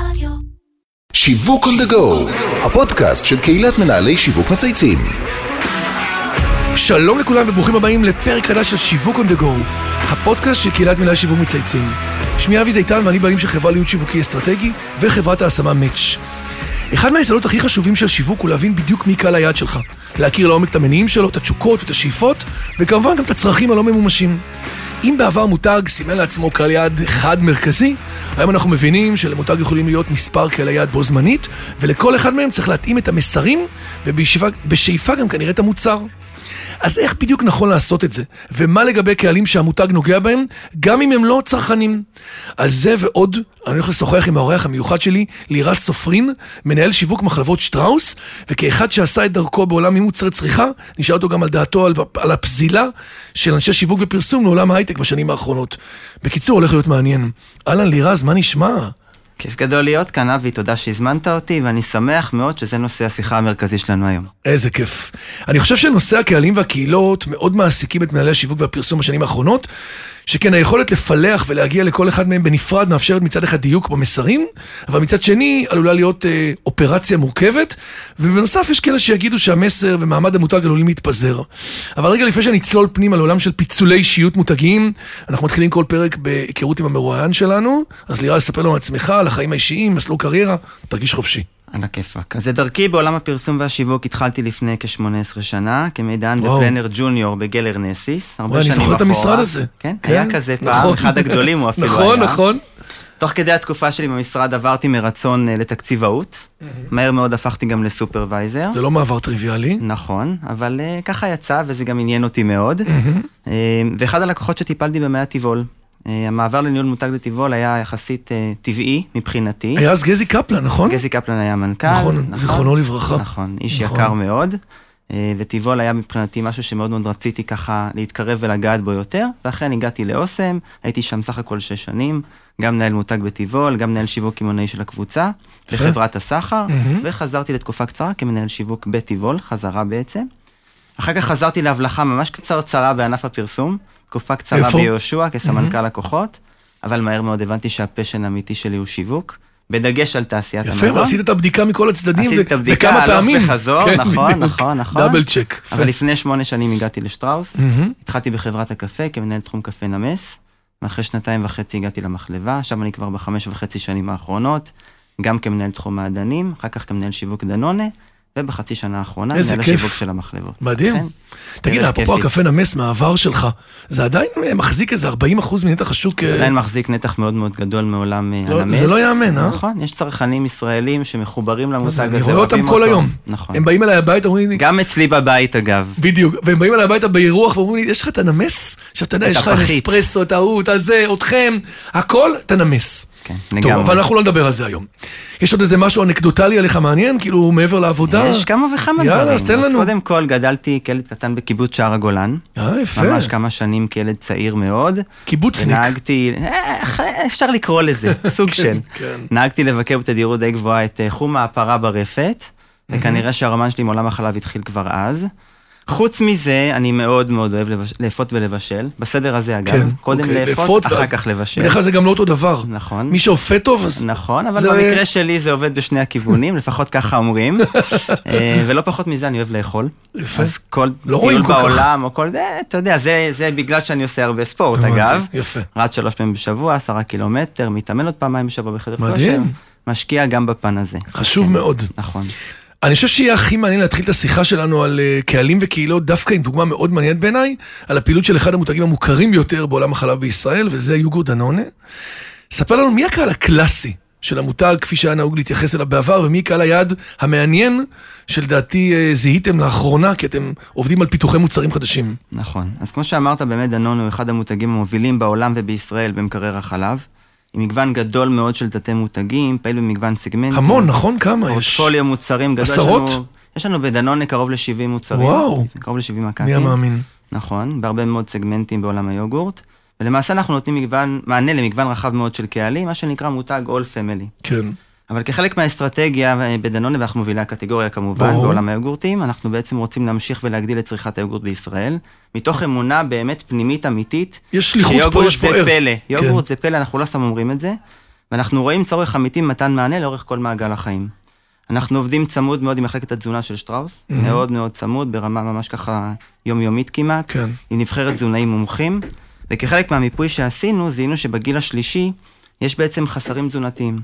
רדיו. שיווק on the go, הפודקאסט של קהילת מנהלי שיווק מצייצים. שלום לכולם וברוכים הבאים לפרק חדש של שיווק on the go, הפודקאסט של קהילת מנהלי שיווק מצייצים. שמי אבי זיתן ואני בעלים של חברה להיות שיווקי אסטרטגי וחברת ההשמה מאץ'. אחד מהיסודות הכי חשובים של שיווק הוא להבין בדיוק מי קהל היעד שלך. להכיר לעומק את המניעים שלו, את התשוקות ואת השאיפות, וכמובן גם את הצרכים הלא ממומשים. אם בעבר מותג סימן לעצמו קהל יעד אחד מרכזי, היום אנחנו מבינים שלמותג יכולים להיות מספר קהל היעד בו זמנית, ולכל אחד מהם צריך להתאים את המסרים, ובשאיפה גם כנראה את המוצר. אז איך בדיוק נכון לעשות את זה? ומה לגבי קהלים שהמותג נוגע בהם, גם אם הם לא צרכנים? על זה ועוד, אני הולך לשוחח עם האורח המיוחד שלי, לירז סופרין, מנהל שיווק מחלבות שטראוס, וכאחד שעשה את דרכו בעולם ממוצרי צריכה, נשאל אותו גם על דעתו על, על הפזילה של אנשי שיווק ופרסום לעולם ההייטק בשנים האחרונות. בקיצור, הולך להיות מעניין. אהלן לירז, מה נשמע? כיף גדול להיות כאן, אבי, תודה שהזמנת אותי, ואני שמח מאוד שזה נושא השיחה המרכזי שלנו היום. איזה כיף. אני חושב שנושא הקהלים והקהילות מאוד מעסיקים את מנהלי השיווק והפרסום בשנים האחרונות, שכן היכולת לפלח ולהגיע לכל אחד מהם בנפרד מאפשרת מצד אחד דיוק במסרים, אבל מצד שני עלולה להיות אה, אופרציה מורכבת, ובנוסף יש כאלה שיגידו שהמסר ומעמד המותג עלולים להתפזר. אבל רגע לפני שאני אצלול פנימה לעולם של פיצולי אישיות מותגיים, אנחנו מתחילים כל פרק בהיכרות עם המרואיין שלנו, אז לירה, ספר לנו על עצמך, על החיים האישיים, מסלול קריירה, תרגיש חופשי. על הכיפאק. אז את דרכי בעולם הפרסום והשיווק התחלתי לפני כ-18 שנה, כמידען וואו. ופלנר ג'וניור בגלר נסיס, הרבה אני שנים זוכר את אחורה. המשרד הזה. כן, כן, היה כזה פעם, נכון. אחד הגדולים הוא אפילו נכון, היה. נכון. תוך כדי התקופה שלי במשרד עברתי מרצון אה, לתקציבאות, מהר מאוד הפכתי גם לסופרוויזר. זה לא מעבר טריוויאלי. נכון, אבל uh, ככה יצא וזה גם עניין אותי מאוד. uh, ואחד הלקוחות שטיפלתי טבעול. Uh, המעבר לניהול מותג לטבעול היה יחסית uh, טבעי מבחינתי. היה אז גזי קפלן, נכון? גזי קפלן היה מנכ"ל. נכון, זיכרונו לברכה. נכון, איש נכון. יקר מאוד. אה, וטבעול היה מבחינתי משהו שמאוד מאוד רציתי ככה להתקרב ולגעת בו יותר, ואכן הגעתי לאוסם, הייתי שם סך הכל שש שנים, גם מנהל מותג בטבעול, גם מנהל שיווק קמעונאי של הקבוצה, יפה. בחברת הסחר. וחזרתי לתקופה קצרה כמנהל שיווק בטבעול, חזרה בעצם. אחר כך חזרתי להבלחה ממש קצרצרה בענף הפרסום, תקופה קצרה איפה? ביהושע כסמנכ"ל לקוחות, אבל מהר מאוד הבנתי שהפשן האמיתי שלי הוא שיווק, בדגש על תעשיית המזון. יפה, ועשית את הבדיקה מכל הצדדים, עשיתי ו- את הבדיקה, וכמה הלוך פעמים. וחזור, כן, נכון, בדיוק. נכון, נכון. דאבל צ'ק. יפה. אבל לפני שמונה שנים הגעתי לשטראוס, מהמם. התחלתי בחברת הקפה כמנהל תחום קפה נמס, ואחרי שנתיים וחצי הגעתי למחלבה, עכשיו אני כבר בחמש וחצי שנים האחרונות, גם כמנהל תחום מעדנים, אחר כך כמנהל שיווק דנונה, ובחצי שנה האחרונה, איזה מנהל כיף. השיווק של המחלבות. מדהים. כן. תגיד, אפרופו. הקפה נמס מהעבר שלך, זה עדיין אה, מחזיק איזה 40% מנתח השוק? אה, עדיין מחזיק נתח מאוד מאוד גדול מעולם אה, לא- הנמס. זה לא ייאמן, אה? נכון, יש צרכנים ישראלים שמחוברים למושג הזה, אני רואה אותם כל אותו. היום. נכון. הם באים אליי הביתה, אומרים לי, גם אצלי בבית אגב. בדיוק, והם באים אליי הביתה באירוח ואומרים לי, יש לך את הנמס? עכשיו, אתה יודע, יש לך. אספרסו, את ההוא, את הזה, אתכם, הכל, את כן, טוב, לגמרי. אבל אנחנו לא נדבר על זה היום. יש עוד איזה משהו אנקדוטלי עליך מעניין, כאילו, מעבר לעבודה? יש כמה וכמה יאללה, דברים. אז תן לנו. קודם כל, גדלתי כילד קטן בקיבוץ שער הגולן. אה, יפה. ממש כמה שנים כילד צעיר מאוד. קיבוצניק. ונהגתי, אה, אפשר לקרוא לזה, סוג של. כן. נהגתי לבקר בתדירות די גבוהה את אה, חום הפרה ברפת, וכנראה שהרומן שלי עם עולם החלב התחיל כבר אז. חוץ מזה, אני מאוד מאוד אוהב לבש- לאפות ולבשל, בסדר הזה אגב. כן, קודם אוקיי, לאפות, אחר ואז- כך לבשל. בדרך כלל זה גם לא אותו דבר. נכון. מי שאופה טוב, אז... נכון, אבל זה- במקרה שלי זה עובד בשני הכיוונים, לפחות ככה אומרים. אה, ולא פחות מזה, אני אוהב לאכול. יפה. אז כל לא טיול כל כך. בעולם, או כל זה, אתה יודע, זה- זה בגלל שאני עושה הרבה ספורט, אגב. יפה. רץ שלוש פעמים בשבוע, עשרה קילומטר, מתאמן עוד פעמיים בשבוע בחדר כושר. מדהים. משקיע גם בפן הזה. חשוב כן, מאוד. נכון. אני חושב שיהיה הכי מעניין להתחיל את השיחה שלנו על אה, קהלים וקהילות, דווקא עם דוגמה מאוד מעניינת בעיניי, על הפעילות של אחד המותגים המוכרים ביותר בעולם החלב בישראל, וזה יוגו דנונה. ספר לנו מי הקהל הקלאסי של המותג, כפי שהיה נהוג להתייחס אליו בעבר, ומי קהל היעד המעניין, שלדעתי אה, זיהיתם לאחרונה, כי אתם עובדים על פיתוחי מוצרים חדשים. נכון. אז כמו שאמרת, באמת דנון הוא אחד המותגים המובילים בעולם ובישראל במקרר החלב. עם מגוון גדול מאוד של תתי מותגים, פעיל במגוון סגמנטים. המון, נכון? כמה יש? פורטפוליו מוצרים גדול. יש עשרות? לנו- יש לנו בדנונה קרוב ל-70 מוצרים. וואו. קרוב ל-70 מי מק"טים. המאמין? נכון, בהרבה מאוד סגמנטים בעולם היוגורט. ולמעשה אנחנו נותנים מגוון, מענה למגוון רחב מאוד של קהלים, מה שנקרא מותג All Family. כן. אבל כחלק מהאסטרטגיה אה, בדנונה, ואנחנו מובילי הקטגוריה כמובן, ברור. בעולם היוגורטים, אנחנו בעצם רוצים להמשיך ולהגדיל את צריכת היוגורט בישראל, מתוך אמונה באמת פנימית אמיתית, יש שליחות פה, יש פה זה ער. פלא, כן. יוגורט זה פלא, אנחנו לא סתם אומרים את זה. ואנחנו רואים צורך אמיתי במתן מענה לאורך כל מעגל החיים. אנחנו עובדים צמוד מאוד עם מחלקת התזונה של שטראוס, Mhm. מאוד מאוד צמוד, ברמה ממש ככה יומיומית כמעט, כן. עם נבחרת תזונאים מומחים, וכחלק מהמיפוי שעשינו, זיהינו שבגיל השלישי יש בעצם חסרים תזונתיים,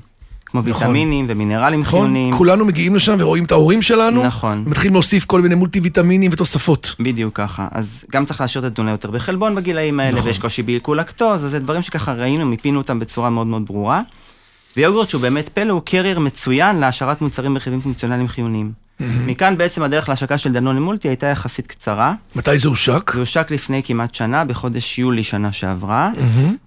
כמו נכון. ויטמינים ומינרלים נכון? חיוניים. כולנו מגיעים לשם ורואים את ההורים שלנו. נכון. ומתחילים להוסיף כל מיני מולטי ויטמינים ותוספות. בדיוק ככה. אז גם צריך להשאיר את התזונה יותר בחלבון בגילאים האלה, נכון. ויש קושי בעיכול לקטוז, אז זה דברים שככה ראינו, מיפינו אותם בצורה מאוד מאוד ברורה. ויוגורט שהוא באמת פלא, הוא קרייר מצוין להשארת מוצרים ברכיבים פונקציונליים חיוניים. מכאן בעצם הדרך להשקה של דנון למולטי הייתה יחסית קצרה. מתי זה הושק? זה הושק לפני כמעט שנה, בחודש יולי שנה שעברה,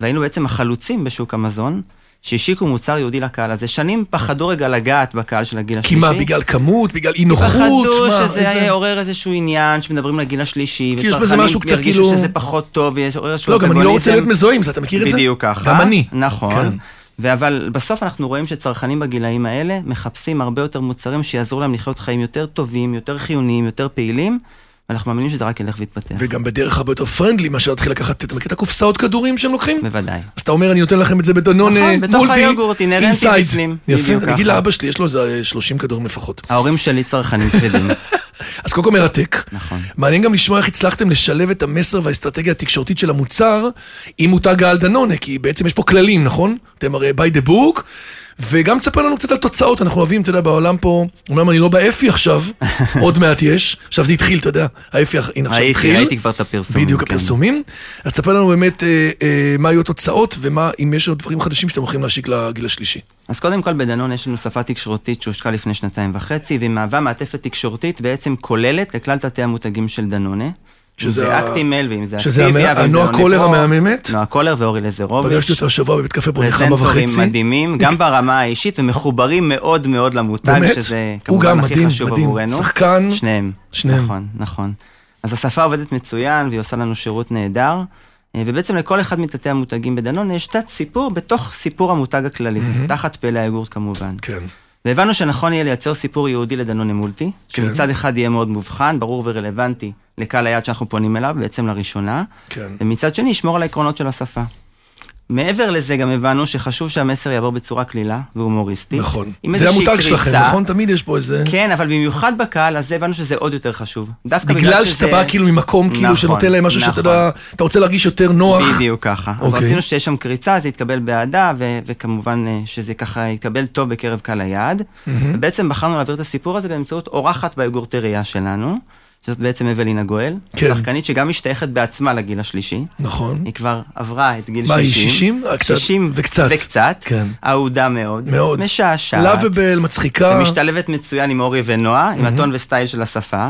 והיינו בעצם החלוצים בשוק המזון, שהשיקו מוצר ייעודי לקהל הזה. שנים פחדו רגע לגעת בקהל של הגיל כי השלישי. מה, בגלל כמות? בגלל אי נוחות? פחדו מה, שזה איזה- יעורר איזשהו עניין שמדברים לגיל השלישי, כי יש בזה משהו קצת ירגישו כאילו- שזה פחות טוב, ויש איזשהו לא, גם אני לא רוצה. להיות מזוהה עם זה, אתה מכיר את זה? בדיוק ככה. גם אני. נכון. כן. אבל בסוף אנחנו רואים שצרכנים בגילאים האלה מחפשים הרבה יותר מוצרים שיעזרו להם לחיות חיים יותר טובים, יותר חיוניים, יותר פעילים, ואנחנו מאמינים שזה רק ילך ויתפתח. וגם בדרך הרבה יותר friendly מאשר להתחיל לקחת, אתה מכיר את הקופסאות כדורים שהם לוקחים? בוודאי. אז אתה אומר, אני נותן לכם את זה בדנון נכון, אה, בתוך מולטי, היוגורט, אינהרנטי inside. בפנים. יפה, אני אגיד. לאבא שלי, יש לו איזה 30 כדורים לפחות. ההורים שלי צרכנים כבדים. אז קודם כל מרתק. נכון. מעניין גם לשמוע איך הצלחתם לשלב את המסר והאסטרטגיה התקשורתית של המוצר עם מותג העל דנונה, כי בעצם יש פה כללים, נכון? אתם הרי by the book, וגם תספר לנו קצת על תוצאות, אנחנו אוהבים, אתה יודע, בעולם פה, אומנם אני לא באפי עכשיו, עוד מעט יש, עכשיו זה התחיל, אתה יודע, האפי, הנה עכשיו ראיתי, התחיל. ראיתי כבר את הפרסומים. בדיוק כן. הפרסומים. אז תספר לנו באמת אה, אה, מה היו התוצאות, ומה, אם יש עוד דברים חדשים שאתם הולכים להשיק לגיל השלישי. אז קודם כל בדנון יש לנו שפה תקשורתית שהושקה לפני שנתיים וחצי, והיא מהווה מעטפת תקשורתית בעצם כוללת לכלל תתי המותגים של דנונה. שזה אקטימל, ואם זה שזה אקטיביה, המ- ואם זה הנועה קולר המהממת. נועה קולר ואורי לזרוביץ'. פגשתי אותו השבוע בבית קפה פה נחמה פרזנטורים וחצי. מדהימים, גם ברמה האישית, ומחוברים מאוד מאוד למותג, באמת? שזה כמובן הכי מדהים, חשוב מדהים. עבורנו. שחקן. שניהם. שניהם. נכון, נכון. אז השפה עובדת מצוין, והיא עושה לנו שירות נהדר. אה, ובעצם לכל אחד מתתי המותגים בדנון יש תת סיפור בתוך סיפור המותג הכללי, תחת פלא היוגורט כמובן. כן. והבנו שנכון יהיה לייצר סיפור ייעודי לדנון מולטי, כן. שמצד אחד יהיה מאוד מובחן, ברור ורלוונטי לקהל היעד שאנחנו פונים אליו, בעצם לראשונה, כן. ומצד שני ישמור על העקרונות של השפה. מעבר לזה גם הבנו שחשוב שהמסר יעבור בצורה קלילה והומוריסטית. נכון. זה המותג שלכם. נכון? תמיד יש פה איזה... כן, אבל במיוחד בקהל הזה הבנו שזה עוד יותר חשוב. דווקא בגלל, בגלל שזה... שאתה בא כאילו ממקום כאילו נכון, שנותן להם משהו שאתה נכון. יודע, אתה רוצה להרגיש יותר נוח. בדיוק ככה. אז אוקיי. רצינו שיש שם קריצה, זה יתקבל באהדה, ו- וכמובן אה, שזה ככה יתקבל טוב בקרב קהל היעד. ובעצם בחרנו להעביר את הסיפור הזה באמצעות אורחת ביוגורטריה שלנו, שזאת בעצם אבלינה גואל. כן. שחקנית שגם משתייכת בעצמה לגיל השלישי. נכון. היא כבר עברה את גיל 60. מה, היא 60? אה, קצת- 60 וקצת. וקצת. כן. אהודה מאוד. מאוד. משעשעת. לאביבל, מצחיקה. ומשתלבת מצוין עם אורי ונועה, עם הטון וסטייל של השפה.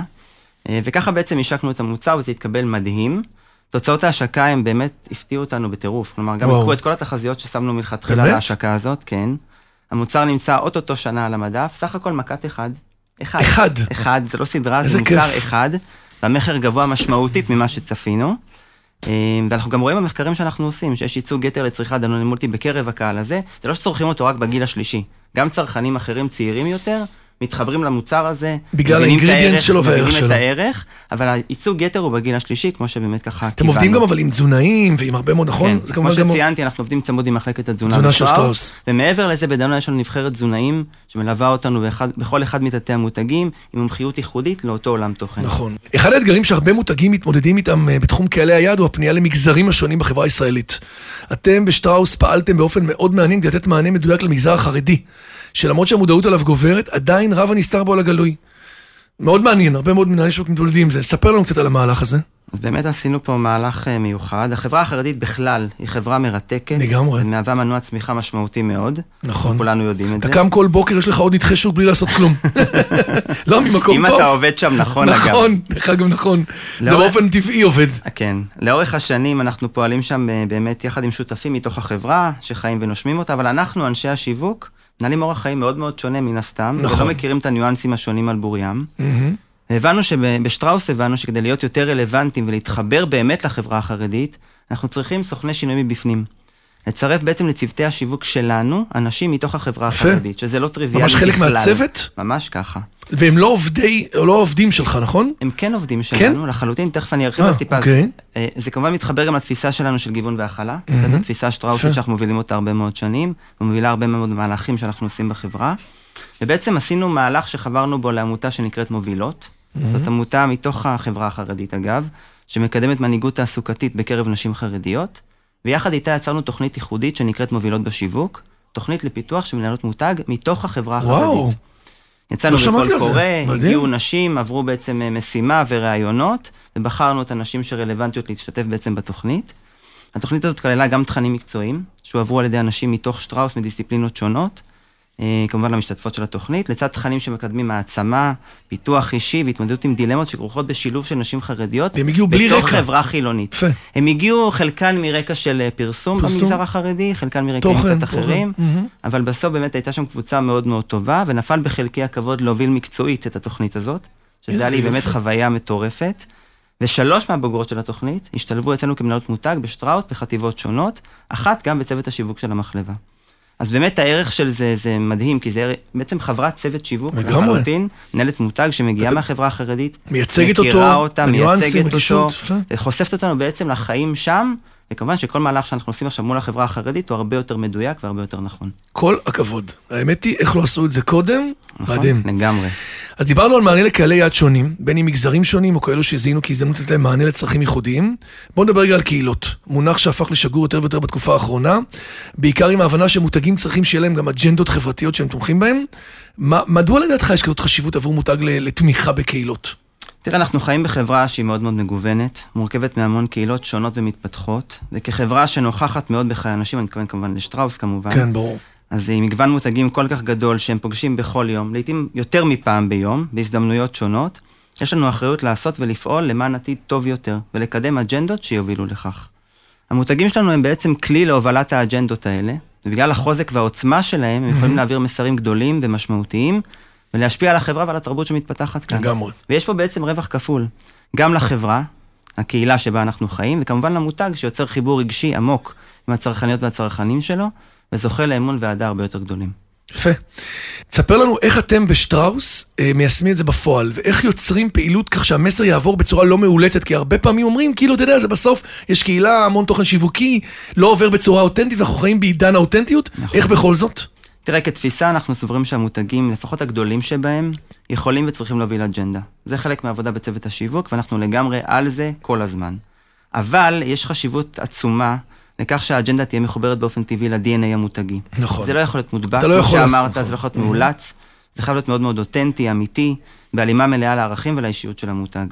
אה, וככה בעצם השקנו את המוצר וזה התקבל מדהים. תוצאות ההשקה הם באמת הפתיעו אותנו בטירוף. כלומר, גם. לקחו את כל התחזיות ששמנו מלכתחילה? להשקה הזאת, כן. המוצר נמצא אוטוטו שנה על המדף, סך הכל מכת אחד. אחד. אחד. אחד, זה לא סדרה, זה מוצר כיף. אחד, והמכר גבוה משמעותית ממה שצפינו. אה, ואנחנו גם רואים במחקרים שאנחנו עושים, שיש ייצוג יתר לצריכת דנון מולטי בקרב הקהל הזה, זה לא שצורכים אותו רק בגיל השלישי, גם צרכנים אחרים צעירים יותר, מתחברים למוצר הזה, בגלל מבינים הערך, שלו והערך מבינים שלו. את הערך, אבל הייצוג יתר הוא בגיל השלישי, כמו שבאמת ככה אתם עובדים גם אבל עם תזונאים ועם הרבה מאוד, נכון? כן, כמו שציינתי, אנחנו עובדים צמוד עם מחלקת התזונה תזונה של שטראוס. ומעבר לזה, בדנון יש לנו נבחרת תזונאים שמלווה אותנו באחד, בכל אחד מתתי המותגים, עם מומחיות ייחודית לאותו עולם תוכן. נכון. אחד האתגרים שהרבה מותגים מתמודדים איתם אה, בתחום קהלי היעד הוא הפנייה למגזרים השונים בחברה הישראלית. אתם בשטראוס פעלתם באופן מאוד מעניין כדי לתת מענה מדויק למגזר החרדי, שלמרות שהמודעות עליו גוברת, עדיין רב הנסתר בו על הגלוי. מאוד מעניין, הרבה מאוד מנהלי שוק מתמודדים עם זה. ספר לנו קצת על המהלך הזה. אז באמת עשינו פה מהלך אה, מיוחד. החברה החרדית בכלל היא חברה מרתקת. לגמרי. ומהווה מנוע צמיחה משמעותי מאוד. נכון. כולנו יודעים את אתה זה. קם כל בוקר, יש לך עוד נתחי שוק בלי לעשות כלום. לא ממקום אם טוב. אתה עובד שם נכון, אגב. נכון, דרך אגב נכון. זה לאורך- באופן טבעי עובד. כן. לאורך השנים אנחנו פועלים שם אה, באמת יחד עם שותפים מתוך החברה, שחיים ונושמים אותה, אבל אנחנו, אנשי השיווק, מנהלים אורח חיים מאוד מאוד שונה מן הסתם. נכון. ולא מכירים את הניואנסים השונים על בוריים. מהמם. הבנו שבשטראוס הבנו שכדי להיות יותר רלוונטיים ולהתחבר באמת לחברה החרדית, אנחנו צריכים סוכני שינוי מבפנים. לצרף בעצם לצוותי השיווק שלנו, אנשים מתוך החברה. החרדית, שזה לא טריוויאלי ממש בכלל. חלק מהצוות? ממש ככה. והם לא עובדי, לא עובדים שלך, נכון? הם כן עובדים שלנו, לחלוטין, תכף אני ארחיב אה, על טיפה. אוקיי. אה, זה כמובן מתחבר גם לתפיסה שלנו של גיוון והכלה. מהמם. זו תפיסה שטראוסית. שאנחנו מובילים אותה הרבה מאוד שנים, ומובילה הרבה מאוד מהלכים שאנחנו עושים בחברה. ובעצם עשינו מהלך שחברנו בו לעמותה שנקראת מובילות. זאת עמותה מתוך החברה החרדית אגב, שמקדמת מנהיגות תעסוקתית בקרב נשים חרדיות, ויחד איתה יצרנו תוכנית ייחודית שנקראת מובילות בשיווק, תוכנית לפיתוח של מנהלות מותג מתוך החברה החרדית. וואו, יצאנו לא בקול. קורא. הגיעו נשים, עברו בעצם אה, משימה וראיונות, ובחרנו את הנשים שרלוונטיות להשתתף בעצם בתוכנית. התוכנית הזאת כללה גם תכנים מקצועיים, שהועברו על ידי אנשים מתוך שטראוס מדיסציפלינות שונות, כמובן למשתתפות של התוכנית, לצד תכנים שמקדמים העצמה, פיתוח אישי והתמודדות עם דילמות שכרוכות בשילוב של נשים חרדיות. והם הגיעו בלי בתוך רקע. חברה חילונית. יפה. הם הגיעו חלקן מרקע של אה, פרסום, פרסום. במגזר החרדי, חלקן מרקעים תוכן, קצת אחרים. מהמם. אבל בסוף באמת הייתה שם קבוצה מאוד מאוד טובה, ונפל בחלקי הכבוד להוביל מקצועית את התוכנית הזאת, שזה היה לי באמת. חוויה מטורפת. ושלוש מהבוגרות של התוכנית השתלבו אצלנו כמנהלות מותג בשטראוס בחטיבות שונות, אחת גם בצוות השיווק של המחלבה. אז באמת הערך של זה, זה מדהים, כי זה בעצם חברת צוות שיווק, לגמרי. לחלוטין, מנהלת מותג שמגיעה מהחברה החרדית, מייצגת מכירה אותו, אותה, בניואנסים, מייצגת אותו. וחושפת אותנו בעצם לחיים שם, וכמובן שכל מהלך שאנחנו עושים עכשיו מול החברה החרדית הוא הרבה יותר מדויק והרבה יותר נכון. כל הכבוד. האמת היא, איך לא עשו את זה קודם? נכון? מדהים. לגמרי. אז דיברנו על מענה לקהלי יעד שונים, בין אם מגזרים שונים או כאלו שזיהינו כהזדמנות לתת להם מענה לצרכים ייחודיים. בואו נדבר רגע על קהילות, מונח שהפך לשגור יותר ויותר בתקופה האחרונה, בעיקר עם ההבנה שמותגים צריכים שיהיה להם גם אג'נדות חברתיות שהם תומכים בהם. מה- מדוע לדעתך יש כזאת חשיבות עבור מותג ל- לתמיכה בקהילות? תראה, אנחנו חיים בחברה שהיא מאוד מאוד מגוונת, מורכבת מהמון קהילות שונות ומתפתחות, וכחברה שנוכחת מאוד בחיי אנשים, אני מתכוון כמובן לשטראוס כמובן, כן, ברור. אז עם מגוון מותגים כל כך גדול שהם פוגשים בכל יום, לעתים יותר מפעם ביום, בהזדמנויות שונות, יש לנו אחריות לעשות ולפעול למען עתיד טוב יותר, ולקדם אג'נדות שיובילו לכך. המותגים שלנו הם בעצם כלי להובלת האג'נדות האלה, ובגלל החוזק והעוצמה שלהם, הם יכולים להעביר מסרים גדולים ומשמעותיים, ולהשפיע על החברה ועל התרבות שמתפתחת כאן. לגמרי. ויש פה בעצם רווח כפול, גם לחברה, הקהילה שבה אנחנו חיים, וכמובן למותג שיוצר חיבור רגשי עמוק עם הצרכניות והצרכנים שלו, וזוכה לאמון ואהדה הרבה יותר גדולים. יפה. תספר לנו איך אתם בשטראוס אה, מיישמים את זה בפועל, ואיך יוצרים פעילות כך שהמסר יעבור בצורה לא מאולצת, כי הרבה פעמים אומרים, כאילו, אתה יודע, זה בסוף, יש קהילה, המון תוכן שיווקי, לא עובר בצורה אותנטית, ואנחנו חיים בעידן האותנטיות. נכון. איך בכל זאת? תראה, כתפיסה אנחנו סוברים שהמותגים, לפחות הגדולים שבהם, יכולים וצריכים להוביל אג'נדה. זה חלק מהעבודה בצוות השיווק, ואנחנו לגמרי על זה כל הזמן. אבל יש חשיבות עצומה לכך שהאג'נדה תהיה מחוברת באופן טבעי ל-DNA המותגי. נכון. זה לא יכול להיות מודבק, לא כמו לעשות, שאמרת, נכון. זה לא יכול להיות מאולץ, זה חייב להיות מאוד מאוד אותנטי, אמיתי, בהלימה מלאה לערכים ולאישיות של המותג.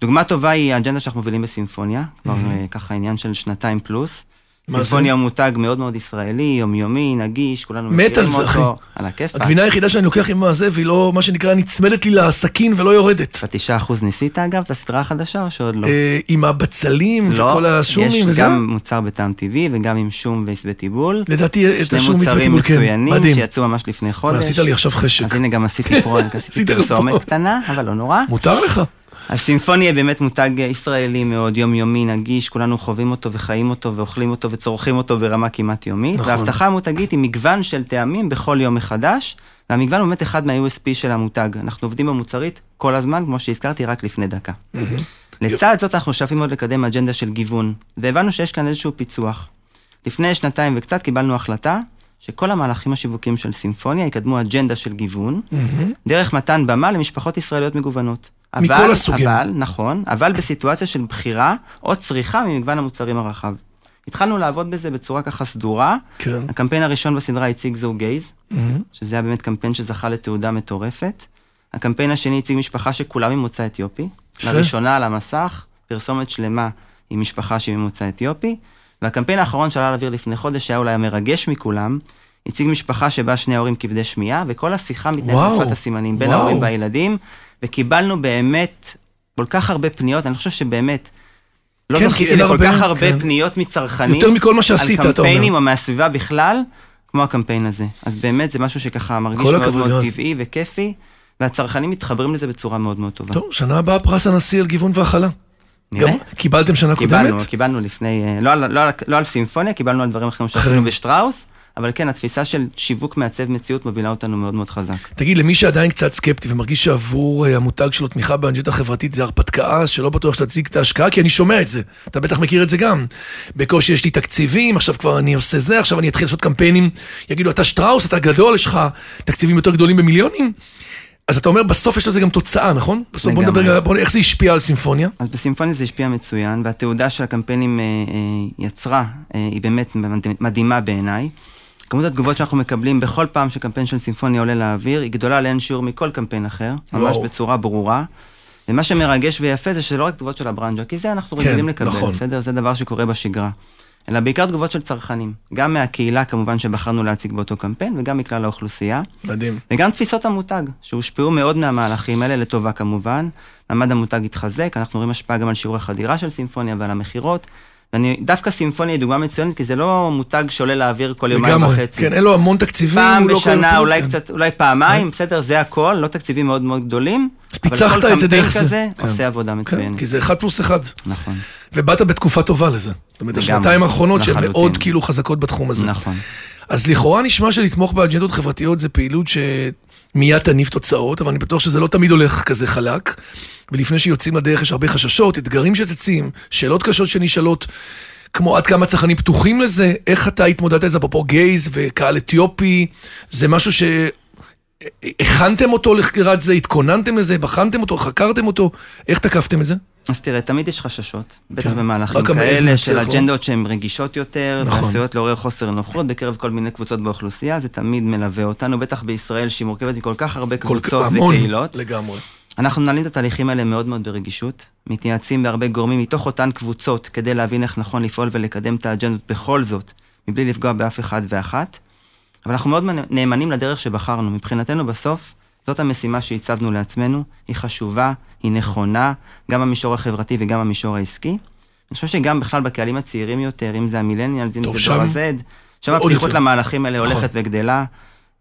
דוגמה טובה היא האג'נדה שאנחנו מובילים בסימפוניה, כבר אה, ככה עניין של שנתיים פלוס. סימפוניה מותג מאוד מאוד ישראלי, יומיומי, נגיש, כולנו מת מכירים על זה, אותו, על הכיפאק. הגבינה היחידה שאני לוקח עם הזה, והיא לא, מה שנקרא, נצמדת לי לסכין ולא יורדת. בתשעה אחוז ניסית אגב את הסדרה החדשה או שעוד לא? אה, עם הבצלים לא, וכל השומים יש וזה. גם מוצר בטעם טבעי וגם עם שום ועשבי טיבול. לדעתי, את שני השום מצוות מוצרים טיבול, כן. מצוינים. שיצאו ממש לפני חודש. עשית לי עכשיו חשק. אז הנה גם עשיתי עשית לי פה. פרסומת קטנה, אבל לא נורא. מותר לך. אז סימפוניה היא באמת מותג ישראלי מאוד יומיומי, נגיש, כולנו חווים אותו וחיים אותו ואוכלים אותו וצורכים אותו ברמה כמעט יומית. נכון. וההבטחה המותגית היא מגוון של טעמים בכל יום מחדש, והמגוון הוא באמת אחד מה-USP של המותג. אנחנו עובדים במוצרית כל הזמן, כמו שהזכרתי, רק לפני דקה. לצד זאת אנחנו שואפים מאוד לקדם אג'נדה של גיוון, והבנו שיש כאן איזשהו פיצוח. לפני שנתיים וקצת קיבלנו החלטה שכל המהלכים השיווקיים של סימפוניה יקדמו אג'נדה של גיוון, דרך מתן במה למשפחות ישראליות מגוונות. מכל אבל, הסוגים. אבל, נכון, אבל בסיטואציה של בחירה או צריכה ממגוון המוצרים הרחב. התחלנו לעבוד בזה בצורה ככה סדורה. כן. הקמפיין הראשון בסדרה הציג זוג גייז, מהמם. שזה היה באמת קמפיין שזכה לתעודה מטורפת. הקמפיין השני הציג משפחה שכולם ממוצא אתיופי. יפה. לראשונה על המסך, פרסומת שלמה עם משפחה שהיא ממוצא אתיופי. והקמפיין האחרון שעלה לאוויר לפני חודש, שהיה אולי המרגש מכולם, הציג משפחה שבה שני ההורים כבדי שמיעה, וכל השיחה מתנהלת. בשפת הסימנים בין וואו. ההורים והילדים, וקיבלנו באמת כל כך הרבה פניות, אני חושב שבאמת, לא כן, כי זכיתי לכל הרבה, כך הרבה כן. פניות מצרכנים. יותר מכל מה שעשית, על אתה אומר. קמפיינים או מהסביבה בכלל, כמו הקמפיין הזה. אז באמת זה משהו שככה מרגיש מאוד הכבוד, מאוד יועז. טבעי וכיפי, והצרכנים מתחברים לזה בצורה מאוד מאוד טובה. טוב, שנה הבאה פרס הנשיא על גיוון והכלה. נראה. גם קיבלתם שנה קיבלנו, קודמת? קיבלנו לפני, אה, לא, על- לא, על- לא על סימפוניה, קיבלנו על דברים אחרים שעשינו. בשטראוס, אבל כן, התפיסה של שיווק מעצב מציאות מובילה אותנו מאוד מאוד חזק. תגיד, למי שעדיין קצת סקפטי ומרגיש שעבור אה, המותג שלו תמיכה באנג'נדה חברתית זה הרפתקה, שלא בטוח שתציג את ההשקעה, כי אני שומע את זה, אתה בטח מכיר את זה גם. בקושי יש לי תקציבים, עכשיו כבר אני עושה זה, עכשיו אני אתחיל לעשות קמפיינים, יגידו, אתה שטראוס, אתה גדול, יש לך תקציבים יותר גדולים במיליונים. אז אתה אומר, בסוף יש לזה גם תוצאה, נכון? בסוף בוא. נדבר, בוא, איך זה השפיע על סימפוניה? אז בסימפוניה זה השפיע מצוין, והתעודה של הקמפיינים אה, אה, יצרה, אה, היא באמת מדהימה בעיניי. כמות התגובות שאנחנו מקבלים בכל פעם שקמפיין של סימפוניה עולה לאוויר, היא גדולה לאין שיעור מכל קמפיין אחר, ממש וואו. בצורה ברורה. ומה שמרגש ויפה זה שזה לא רק תגובות של הברנג'ה, כי זה אנחנו כן, רגילים לקבל, נכון. בסדר? זה דבר שקורה בשגרה. אלא בעיקר תגובות של צרכנים. גם מהקהילה כמובן שבחרנו להציג באותו קמפיין, וגם מכלל האוכלוסייה. מדהים. וגם תפיסות המותג, שהושפעו מאוד מהמהלכים האלה, לטובה כמובן. מעמד המותג התחזק, אנחנו רואים השפעה גם על שיעור החדירה של סימפוניה ועל המכירות. ואני, דווקא סימפוניה היא דוגמה מצוינת, כי זה לא מותג שעולה לאוויר כל יומיים לגמרי. וחצי. כן, אין לו המון תקציבים. פעם לא בשנה, כל- אולי כן. קצת, אולי פעמיים, בסדר, זה הכל, לא תקציבים מאוד מאוד גדולים. אז פיצחת אבל את זה כל דרך זה. קמפיין כזה כן. עושה עבודה כן, מצוינת. כי זה אחד פלוס אחד. נכון, ובאת בתקופה טובה לזה. זאת אומרת, לגמרי, השנתיים האחרונות שהן. מאוד כאילו חזקות בתחום הזה. נכון. אז לכאורה נשמע שלתמוך באג'נדות חברתיות זה פעילות שמיד תניב תוצאות, אבל אני בטוח שזה לא תמיד הולך כזה חלק. ולפני שיוצאים לדרך יש הרבה חששות, אתגרים שצצים, שאלות קשות שנשאלות, כמו עד כמה צרכנים פתוחים לזה, איך אתה התמודדת לזה, אפרופו גייז וקהל אתיופי, זה משהו ש... הכנתם אותו לקראת זה, התכוננתם לזה, בחנתם אותו, חקרתם אותו, איך תקפתם את זה? אז תראה, תמיד יש חששות, בטח כן. במהלכים כאלה של? אג'נדות שהן רגישות יותר, נכון. ועשויות לעורר חוסר נוחות בקרב כל מיני קבוצות באוכלוסייה, זה תמיד מלווה אותנו, בטח בישראל שהיא מורכבת מכל כך הרבה כל- קבוצות המון, וקהילות. לגמרי. אנחנו מנהלים את התהליכים האלה מאוד מאוד ברגישות, מתייעצים בהרבה גורמים מתוך אותן קבוצות, כדי להבין איך נכון לפעול ולקדם את האג'נדות בכל זאת, מבלי לפגוע באף אחד ואחת. אבל אנחנו מאוד נאמנים לדרך שבחרנו. מבחינתנו בסוף, זאת המשימה שהצבנו לעצמנו, היא חשובה, היא נכונה, גם במישור החברתי וגם במישור העסקי. אני חושב שגם בכלל בקהלים הצעירים יותר, אם זה המילניאלס, אם זה דור ה-Z, שם הפתיחות. למהלכים האלה נכון. הולכת וגדלה.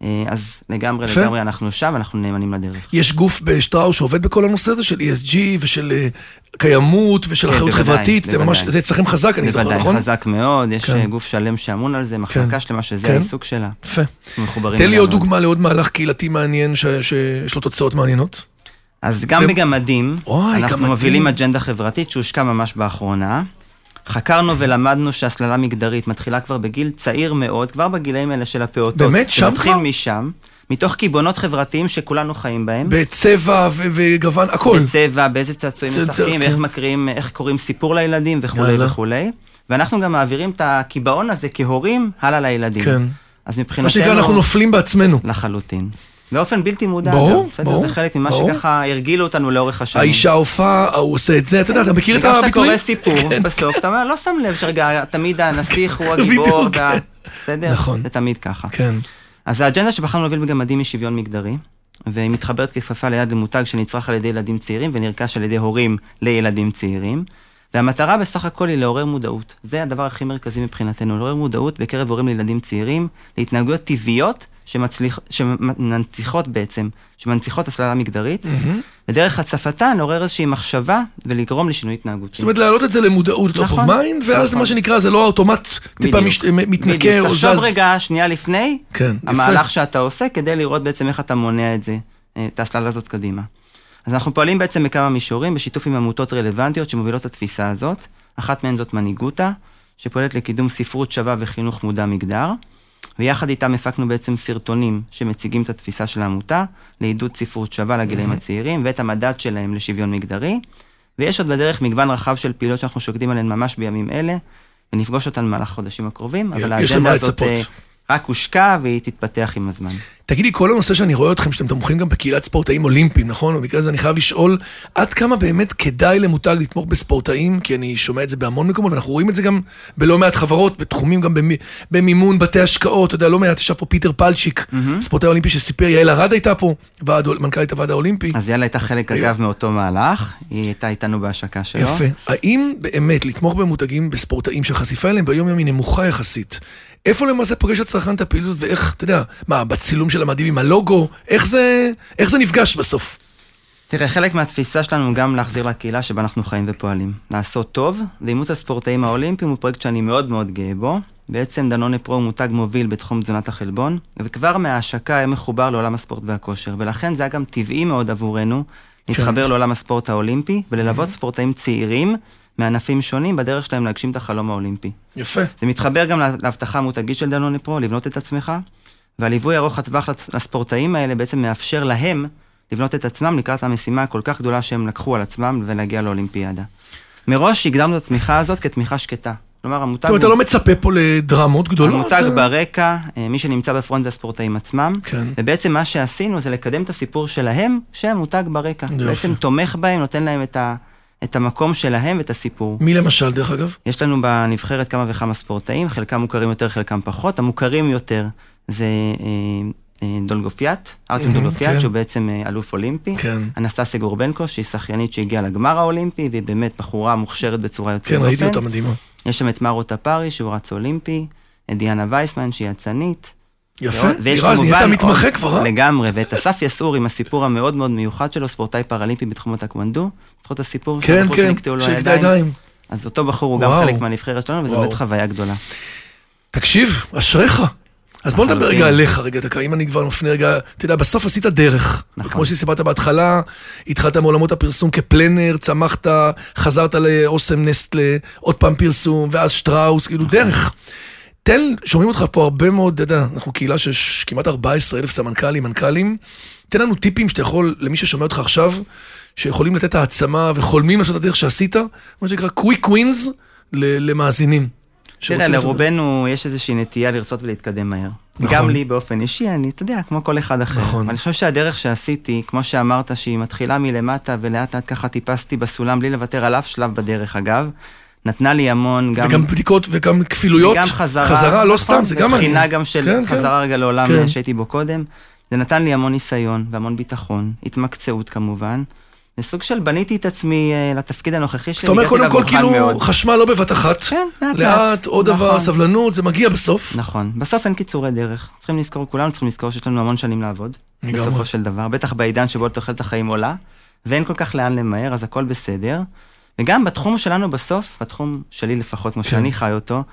אה, אז לגמרי, יפה. לגמרי אנחנו שם, אנחנו נאמנים לדרך. יש גוף בשטראוס שעובד בכל הנושא הזה של ESG ושל אה, קיימות ושל כן, אחריות בוודאי, חברתית, זה ממש, בוודאי. זה אצלכם חזק, אני זוכר, בוודאי, נכון? חזק מאוד, יש כן. אה, גוף שלם שאמון על זה, מחלקה שלמה שזה כן. העיסוק שלה. יפה. תן לי עוד. דוגמה לעוד מהלך קהילתי מעניין ש- שיש לו תוצאות מעניינות. אז גם ו- בגמדים, אוי, אנחנו גמדים. מובילים אג'נדה חברתית שהושקע ממש באחרונה. חקרנו ולמדנו שהסללה מגדרית מתחילה כבר בגיל צעיר מאוד, כבר בגילאים האלה של הפעוטות. באמת? שם זה מתחיל כבר? משם, מתוך קיבעונות חברתיים שכולנו חיים בהם. בצבע וגוון, הכל. בצבע, באיזה צעצועים צעצוע, משחקים, כן. איך מקריאים, איך קוראים סיפור לילדים וכולי. וכולי. ואנחנו גם מעבירים את הקיבעון הזה כהורים הלאה לילדים. כן. אז מה מבחינתנו... שנקרא, אנחנו נופלים בעצמנו. לחלוטין. באופן בלתי מודע. ברור? ברור, זה חלק ממה. שככה הרגילו אותנו לאורך השנים. האישה הופעה, ההוא עושה את זה, אתה יודע, אתה מכיר את וגם כשאתה הביטויים? קורא סיפור, כן. בסוף אתה אומר, לא שם לב שרגע, תמיד הנסיך הוא הגיבור. בסדר? נכון. זה תמיד ככה. כן. אז האג'נדה שבחרנו להוביל בגמדים היא שוויון מגדרי, והיא מתחברת ככפפה ליד למותג שנצרך על ידי ילדים צעירים ונרכש על ידי הורים לילדים צעירים. והמטרה בסך הכל היא לעורר מודעות. זה הדבר הכי מרכזי מבחינתנו, לעורר מודעות בקרב הורים לילדים צעירים, להתנהגויות טבעיות שמצליח, שמנציחות בעצם, שמנציחות הסללה מגדרית, ודרך הצפתן לעורר איזושהי מחשבה ולגרום לשינוי התנהגותי. זאת אומרת, להעלות את זה למודעות נכון, mind, ואז נכון. מה שנקרא, זה לא אוטומט טיפה מש- מתנקה בדיוק. או זז. תחשוב רגע, שנייה לפני, כן, יפה. המהלך שאתה עושה כדי לראות בעצם איך אתה מונע את זה, אה, את ההסללה הזאת קדימה. אז אנחנו פועלים בעצם בכמה מישורים, בשיתוף עם עמותות רלוונטיות שמובילות את התפיסה הזאת. אחת מהן זאת מנהיגותה, שפועלת לקידום ספרות שווה וחינוך מודע מגדר. ויחד איתם הפקנו בעצם סרטונים שמציגים את התפיסה של העמותה, לעידוד ספרות שווה לגילאים הצעירים, ואת המדד שלהם לשוויון מגדרי. ויש עוד בדרך מגוון רחב של פעילות שאנחנו שוקדים עליהן ממש בימים אלה, ונפגוש אותן במהלך החודשים הקרובים, אבל האג'נדה הזאת לצפות. אה, רק הושקע והיא תתפתח עם הזמן. תגידי, כל הנושא שאני רואה אתכם, שאתם תומכים גם בקהילת ספורטאים אולימפיים, נכון? במקרה הזה אני חייב לשאול, עד כמה באמת כדאי למותג לתמוך בספורטאים? כי אני שומע את זה בהמון מקומות, ואנחנו רואים את זה גם בלא מעט חברות, בתחומים גם במי, במימון בתי השקעות, אתה יודע, לא מעט, ישב פה פיטר פלצ'יק, ספורטאי אולימפי שסיפר, יעל ארד הייתה פה, ועד, מנכ"לית הוועד האולימפי. אז יאללה הייתה חלק, היו- אגב, מאותו מהלך, היא הייתה איתנו בהשקה שלו. יפה. האם באמת לתמוך במותגים, בספורטאים שהחשיפה אליהם ביום יום היא נמוכה יחסית? איפה למעשה פוגש הצרכן את הפעילות ואיך, אתה יודע, מה, בצילום של המדים עם הלוגו, איך זה, איך זה נפגש בסוף? תראה, חלק מהתפיסה שלנו גם להחזיר לקהילה שבה אנחנו חיים ופועלים. לעשות טוב, ואימוץ הספורטאים האולימפיים הוא פרויקט שאני מאוד מאוד גאה בו. בעצם דנונה פרו הוא מותג מוביל בתחום תזונת החלבון, וכבר מההשקה היה מחובר לעולם הספורט והכושר, ולכן זה היה גם טבעי מאוד עבורנו להתחבר לעולם הספורט האולימפי, וללוות ספורטאים צעירים מענפים שונים בדרך שלהם להגשים את החלום האולימפי. יפה. זה מתחבר גם לה- להבטחה המותגית של דנונה פרו, לבנות את עצמך, והליווי ארוך הטווח לספורטאים האלה בעצם מאפשר להם לבנות את עצמם לקראת המשימה הכל כך גדולה שהם לקחו על עצמם ולהגיע לאולימפיאדה. מראש הגדרנו את התמיכה הזאת כתמיכה שקטה. כלומר, המותג אומרת, אתה לא מצפה פה לדרמות גדולות? המותג זה- ברקע, אה, מי שנמצא בפרונט זה הספורטאים עצמם. כן. ובעצם מה שעשינו זה לקדם את הסיפור שלהם, שהמותג ברקע. יופי. בעצם תומך בהם, נותן להם את, ה, את המקום שלהם ואת הסיפור. מי למשל, דרך אגב? יש לנו בנבחרת כמה וכמה ספורטאים, חלקם מוכרים יותר, חלקם פחות. המוכרים יותר זה אה, אה, דולגופיאט, ארטיום דולגופיאט, כן. שהוא בעצם אה, אלוף אולימפי. כן. אנסטסיה גורבנקו, שהיא שחיינית שהגיעה לגמר האולימפי, והיא באמת בחורה מוכשרת בצורה יוצאת כן, דופן. ראיתי אותה מדהימה. יש שם את מרו טפארי, שהוא רץ אולימפי, את דיאנה וייסמן, שהיא אצנית. יפה. נראה, אז נהיית מתמחה כבר, אה? לגמרי, ואת אסף יסעור עם הסיפור המאוד מאוד מיוחד שלו, ספורטאי פראלימפי בתחום הטקוונדו. זוכר את הסיפור? כן, כן, שנקטעו הידיים? ידיים. אז אותו בחור הוא גם. חלק מהנבחרת שלנו, וזו. באמת חוויה גדולה. תקשיב, אשריך. אז בוא נדבר. רגע עליך רגע, דקה, אם אני כבר מפנה רגע, אתה יודע, בסוף עשית דרך. נכון. כמו שסיפרת בהתחלה, התחלת מעולמות הפרסום כפלנר, צמחת, חזרת לאוסם נסטלה, עוד פעם פרסום, ואז שטראוס, כאילו דרך. תן, שומעים אותך פה הרבה מאוד, אתה יודע, אנחנו קהילה של כמעט 14 אלף סמנכ"לים, מנכ"לים. תן לנו טיפים שאתה יכול, למי ששומע אותך עכשיו, שיכולים לתת העצמה וחולמים לעשות את הדרך שעשית, מה שנקרא קוויק ווינס למאזינים. תראה, לרובנו יש איזושהי נטייה לרצות ולהתקדם מהר. נכון. גם לי באופן אישי, אני, אתה יודע, כמו כל אחד אחר. נכון. אני חושב שהדרך שעשיתי, כמו שאמרת, שהיא מתחילה מלמטה, ולאט לאט ככה טיפסתי בסולם, בלי לוותר על אף שלב בדרך, אגב, נתנה לי המון, גם... וגם בדיקות וגם כפילויות. גם חזרה. חזרה, לא נכון, סתם, זה גם מעניין. מבחינה גם של כן, כן. חזרה רגע לעולם כן. שהייתי בו קודם. זה נתן לי המון ניסיון והמון ביטחון, התמקצעות כמובן. וסוג של בניתי את עצמי אה, לתפקיד הנוכחי זאת שלי, אומרת, הגעתי קודם כל, כאילו, מאוד. חשמל לא בבת אחת. כן, לאט לאט, עוד דבר, נכון. סבלנות, זה מגיע בסוף. נכון. בסוף אין קיצורי דרך. צריכים לזכור, כולנו צריכים לזכור שיש לנו המון שנים לעבוד. לגמרי. בסופו של דבר, בטח בעידן שבו תוחלת החיים עולה, ואין כל כך לאן למהר, אז הכל בסדר. וגם בתחום שלנו בסוף, בתחום שלי לפחות, כמו כן. שאני חי אותו,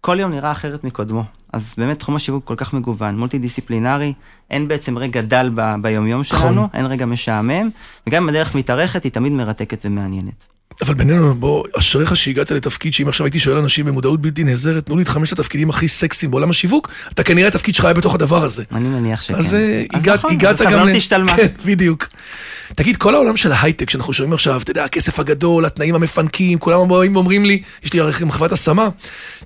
כל יום נראה אחרת מקודמו. אז באמת תחום השיווק כל כך מגוון, מולטי דיסציפלינרי, אין בעצם רגע דל ב- ביומיום נכון. שלנו, אין רגע משעמם, וגם אם הדרך מתארכת, היא תמיד מרתקת ומעניינת. אבל בינינו, בוא, אשריך שהגעת לתפקיד שאם עכשיו הייתי שואל אנשים במודעות בלתי נעזרת, תנו לי את חמשת התפקידים הכי סקסיים בעולם השיווק, אתה כנראה התפקיד שלך היה בתוך הדבר הזה. אני מניח שכן. אז אה, הגעת, נכון, הגעת אז גם... הסבלנות השתלמה. כן, בדיוק. תגיד, כל העולם של ההייטק שאנחנו שומעים עכשיו, אתה יודע, הכסף הגדול, התנאים המפנקים, כולם באים ואומרים לי, יש לי הרי מחוות השמה,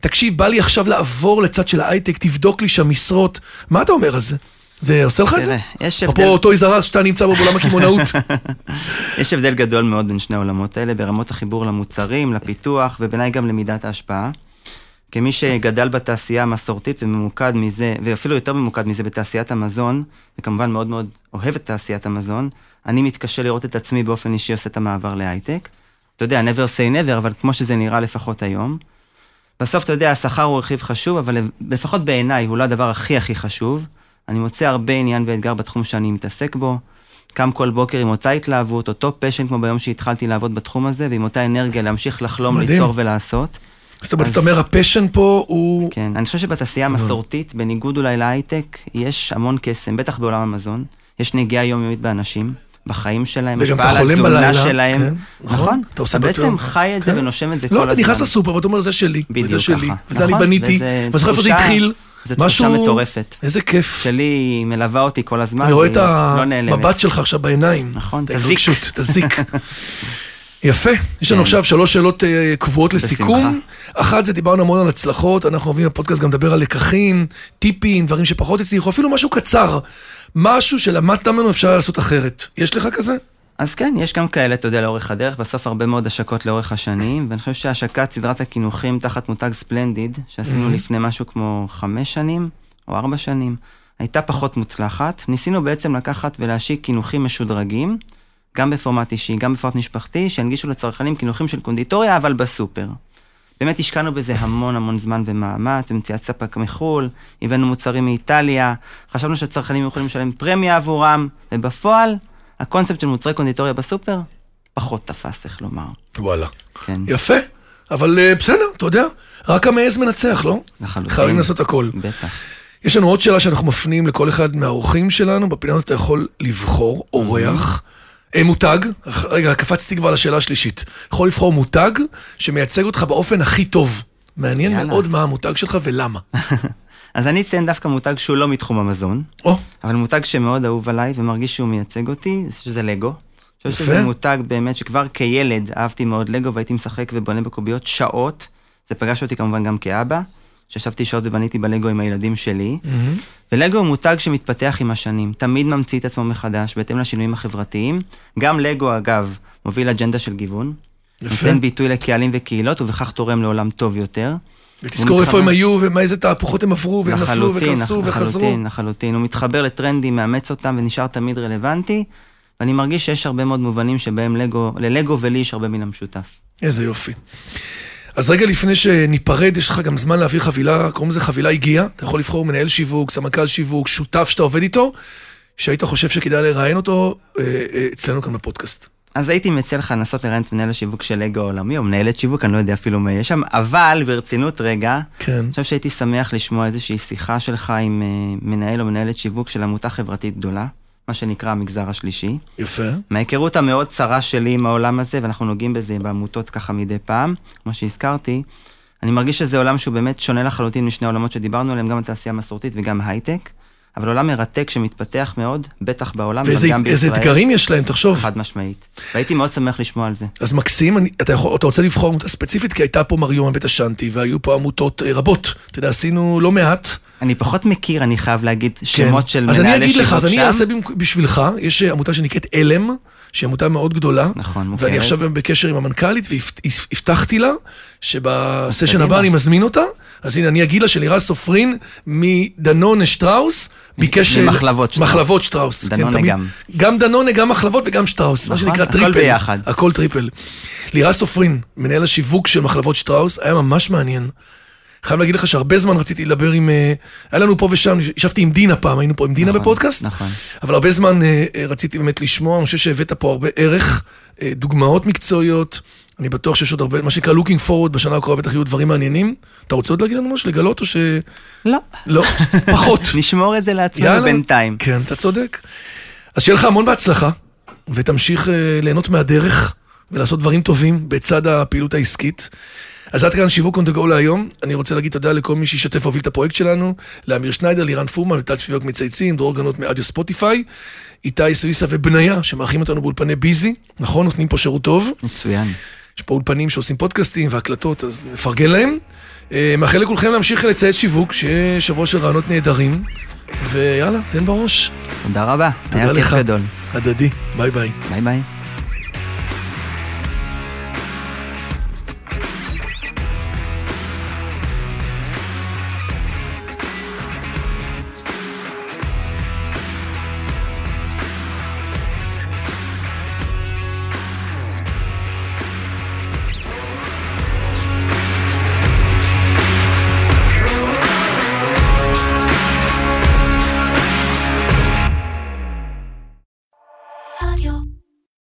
תקשיב, בא לי עכשיו לעבור לצד של ההייטק, תבדוק לי שם משרות, מה אתה אומר על זה? זה עושה לך את זה? יש הבדל... אפרופו אותו איזרז שאתה נמצא בו בעולם הקמעונאות. יש הבדל גדול מאוד בין שני העולמות האלה, ברמות החיבור למוצרים, לפיתוח, ובעיניי גם למידת ההשפעה. כמי שגדל בתעשייה המסורתית וממוקד מזה, ואפילו יותר ממוקד מזה בתעשיית המזון, וכמובן מאוד מאוד אוהב את תעשיית המזון, אני מתקשה לראות את עצמי באופן אישי עושה את המעבר להייטק. אתה יודע, never say never, אבל כמו שזה נראה לפחות היום. בסוף, אתה יודע, השכר הוא רכיב חשוב, אבל לפחות בעיניי הוא לא הדבר הכי הכי חשוב. אני מוצא הרבה עניין ואתגר בתחום שאני מתעסק בו. קם כל בוקר עם אותה התלהבות, אותו passion כמו ביום שהתחלתי לעבוד בתחום הזה, ועם אותה אנרגיה להמשיך לחלום, מדהים. ליצור ולעשות. זאת אומרת, אתה אומר, ה passion פה הוא... כן, אני חושב שבתעשייה המסורתית, בניגוד אולי להייטק, יש המון קסם, בטח בעולם המזון. יש נגיעה יומיומית באנשים, בחיים שלהם, וגם אתה השפעה על חולם התזונה שלהם. כן, נכון. נכון, אתה עושה אתה בעצם בטוח. חי את זה כן. ונושם את זה כל לא, הזמן. אתה נכנס לסופר ואתה אומר, זה שלי, וזה שלי. וזה אני נכון, בניתי, ואני זוכר איפה זה התחיל. זו תחושה משהו- מטורפת. איזה כיף. שלי מלווה אותי כל הזמן, אני רואה את לא נעלמת. המבט שלך עכשיו בעיניים. נכון, את תזיק. תזיק. יפה, יש לנו כן. עכשיו שלוש שאלות אה, קבועות. לסיכום. אחת זה דיברנו המון על הצלחות, אנחנו אוהבים בפודקאסט גם לדבר על לקחים, טיפים, דברים שפחות הצליחו, אפילו משהו קצר. משהו שלמדת ממנו אפשר לעשות אחרת. יש לך כזה? אז כן, יש גם כאלה, אתה יודע, לאורך הדרך, בסוף הרבה מאוד השקות לאורך השנים, ואני חושב שהשקת סדרת הקינוחים תחת מותג ספלנדיד, שעשינו. לפני משהו כמו חמש שנים, או ארבע שנים, הייתה פחות מוצלחת. ניסינו בעצם לקחת ולהשיק קינוחים משודרגים, גם בפורמט אישי, גם בפורמט משפחתי, שינגישו לצרכנים קינוחים של קונדיטוריה, אבל בסופר. באמת השקענו בזה המון המון זמן ומאמץ, במציאת ספק מחו"ל, הבאנו מוצרים מאיטליה, חשבנו שהצרכנים יכולים לשלם פרמיה עבורם, ובפועל, הקונספט של מוצרי קונדיטוריה בסופר, פחות תפס, איך לומר. וואלה. כן. יפה. אבל אה, בסדר, אתה יודע, רק המעז מנצח, לא? לחלוטין. חייבים לעשות הכל. בטח. יש לנו עוד שאלה שאנחנו מפנים לכל אחד מהאורחים שלנו, בפינה הזאת אתה יכול לבחור אורח. אה, מותג, רגע, קפצתי כבר לשאלה השלישית. יכול לבחור מותג שמייצג אותך באופן הכי טוב. מעניין יאללה. מאוד מה המותג שלך ולמה. אז אני אציין דווקא מותג שהוא לא מתחום המזון, או, אבל מותג שמאוד אהוב עליי ומרגיש שהוא מייצג אותי, שזה לגו. אני חושב יפה. שזה מותג באמת שכבר כילד אהבתי מאוד לגו והייתי משחק ובונה בקוביות שעות. זה פגש אותי כמובן גם כאבא, שישבתי שעות ובניתי בלגו עם הילדים שלי. ולגו הוא מותג שמתפתח עם השנים, תמיד ממציא את עצמו מחדש בהתאם לשינויים החברתיים. גם לגו, אגב, מוביל אג'נדה של גיוון. יפה. נותן ביטוי לקהלים וקהילות, ובכך תורם לעולם טוב יותר. ותזכור איפה הם היו ומה איזה תהפוכות הם עברו, והם נפלו וקרסו וחזרו. לחלוטין, לחלוטין. הוא מתחבר לטרנדים, מאמץ אותם ונשאר תמיד רלוונטי. ואני מרגיש שיש הרבה מאוד מובנים שבהם לגו, ללגו ולי יש הרבה מן המשותף. איזה יופי. אז רגע לפני שניפרד, יש לך גם זמן להעביר חבילה, קוראים לזה חבילה הגיעה. אתה יכול לבחור מנהל שיווק, סמנכ"ל שיווק, שותף שאתה עובד איתו, שהיית חושב שכדאי לראיין אותו אה, אה, אצלנו כאן בפודקאסט. אז הייתי מציע לך לנסות לראיין את מנהל השיווק של לגו העולמי, או מנהלת שיווק, אני לא יודע אפילו מה יש שם, אבל ברצינות רגע, כן. אני חושב שהייתי שמח לשמוע איזושהי שיחה שלך עם אה, מנהל או מנהלת שיווק של עמותה חברתית גדולה, מה שנקרא המגזר השלישי. יפה. מההיכרות המאוד צרה שלי עם העולם הזה, ואנחנו נוגעים בזה בעמותות ככה מדי פעם, כמו שהזכרתי, אני מרגיש שזה עולם שהוא באמת שונה לחלוטין משני העולמות שדיברנו עליהם, גם התעשייה המסורתית וגם הייטק, אבל עולם מרתק שמתפתח מאוד, בטח בעולם, ואיזה גם בישראל. אתגרים יש להם, תחשוב. חד משמעית. והייתי מאוד שמח לשמוע על זה. אז מקסים, אני, אתה, יכול, אתה רוצה לבחור עמותה ספציפית? כי הייתה פה מריומה בית השאנטי, והיו פה עמותות אה, רבות. אתה יודע, עשינו לא מעט. אני פחות מכיר, אני חייב להגיד, שמות של כן. אז מנהלי אני אגיד שיווק לך, אז אני שם. אעשה במק- בשבילך, יש אה, עמותה שנקראת אלם, שהיא עמותה מאוד גדולה. נכון, מוכרת. ואני עכשיו בקשר עם המנכ"לית, והבטחתי לה שבסשן. הבא אני מזמין אותה. אז הנה, אני אגיד לה שלירז סופרין מדנונה שטראוס, ביקש... ממחלבות שטראוס. מחלבות שטראוס. כן, דנונה תמיד- גם. גם דנונה, גם מחלבות וגם שטראוס. מה נכון, שנקרא הכל triple. ביחד. הכל triple. לירז סופרין, מנהל השיווק של מחלבות שטראוס, היה ממש מעניין. חייב להגיד לך שהרבה זמן רציתי לדבר עם... אה, היה לנו פה ושם, ישבתי עם דינה פעם, היינו פה עם דינה נכון, בפודקאסט. נכון. אבל הרבה זמן אה, אה, רציתי באמת לשמוע, אני חושב שהבאת פה הרבה ערך, אה, דוגמאות מקצועיות. אני בטוח שיש עוד הרבה, מה שנקרא looking forward, בשנה הקרובה בטח יהיו דברים מעניינים. אתה רוצה עוד להגיד לנו משהו? לגלות או ש... לא. לא, פחות. נשמור את זה לעצמנו. בינתיים. כן, אתה צודק. אז שיהיה לך המון בהצלחה, ותמשיך אה, ליהנות מהדרך ולעשות דברים טובים בצד הפעילות העסקית. אז עד כאן שיווק on the go להיום. אני רוצה להגיד תודה לכל מי שהשתתף והוביל את הפרויקט שלנו, לאמיר שניידר, לירן פורמן, לטל צפיוק מצייצים, דרור גנות מאדיו ספוטיפיי, איתי סוויסה ובניה, שמארחים אותנו באולפני ביזי, נכון? נותנים פה שירות טוב. מצוין. יש פה אולפנים שעושים פודקאסטים והקלטות, אז נפרגן להם. אה, מאחל לכולכם להמשיך לצייץ שיווק, שיהיה שבוע של רעיונות נהדרים, ויאללה, תן בראש. תודה רבה. תודה היה כיף. גדול. הדדי, ביי ביי. ביי ביי.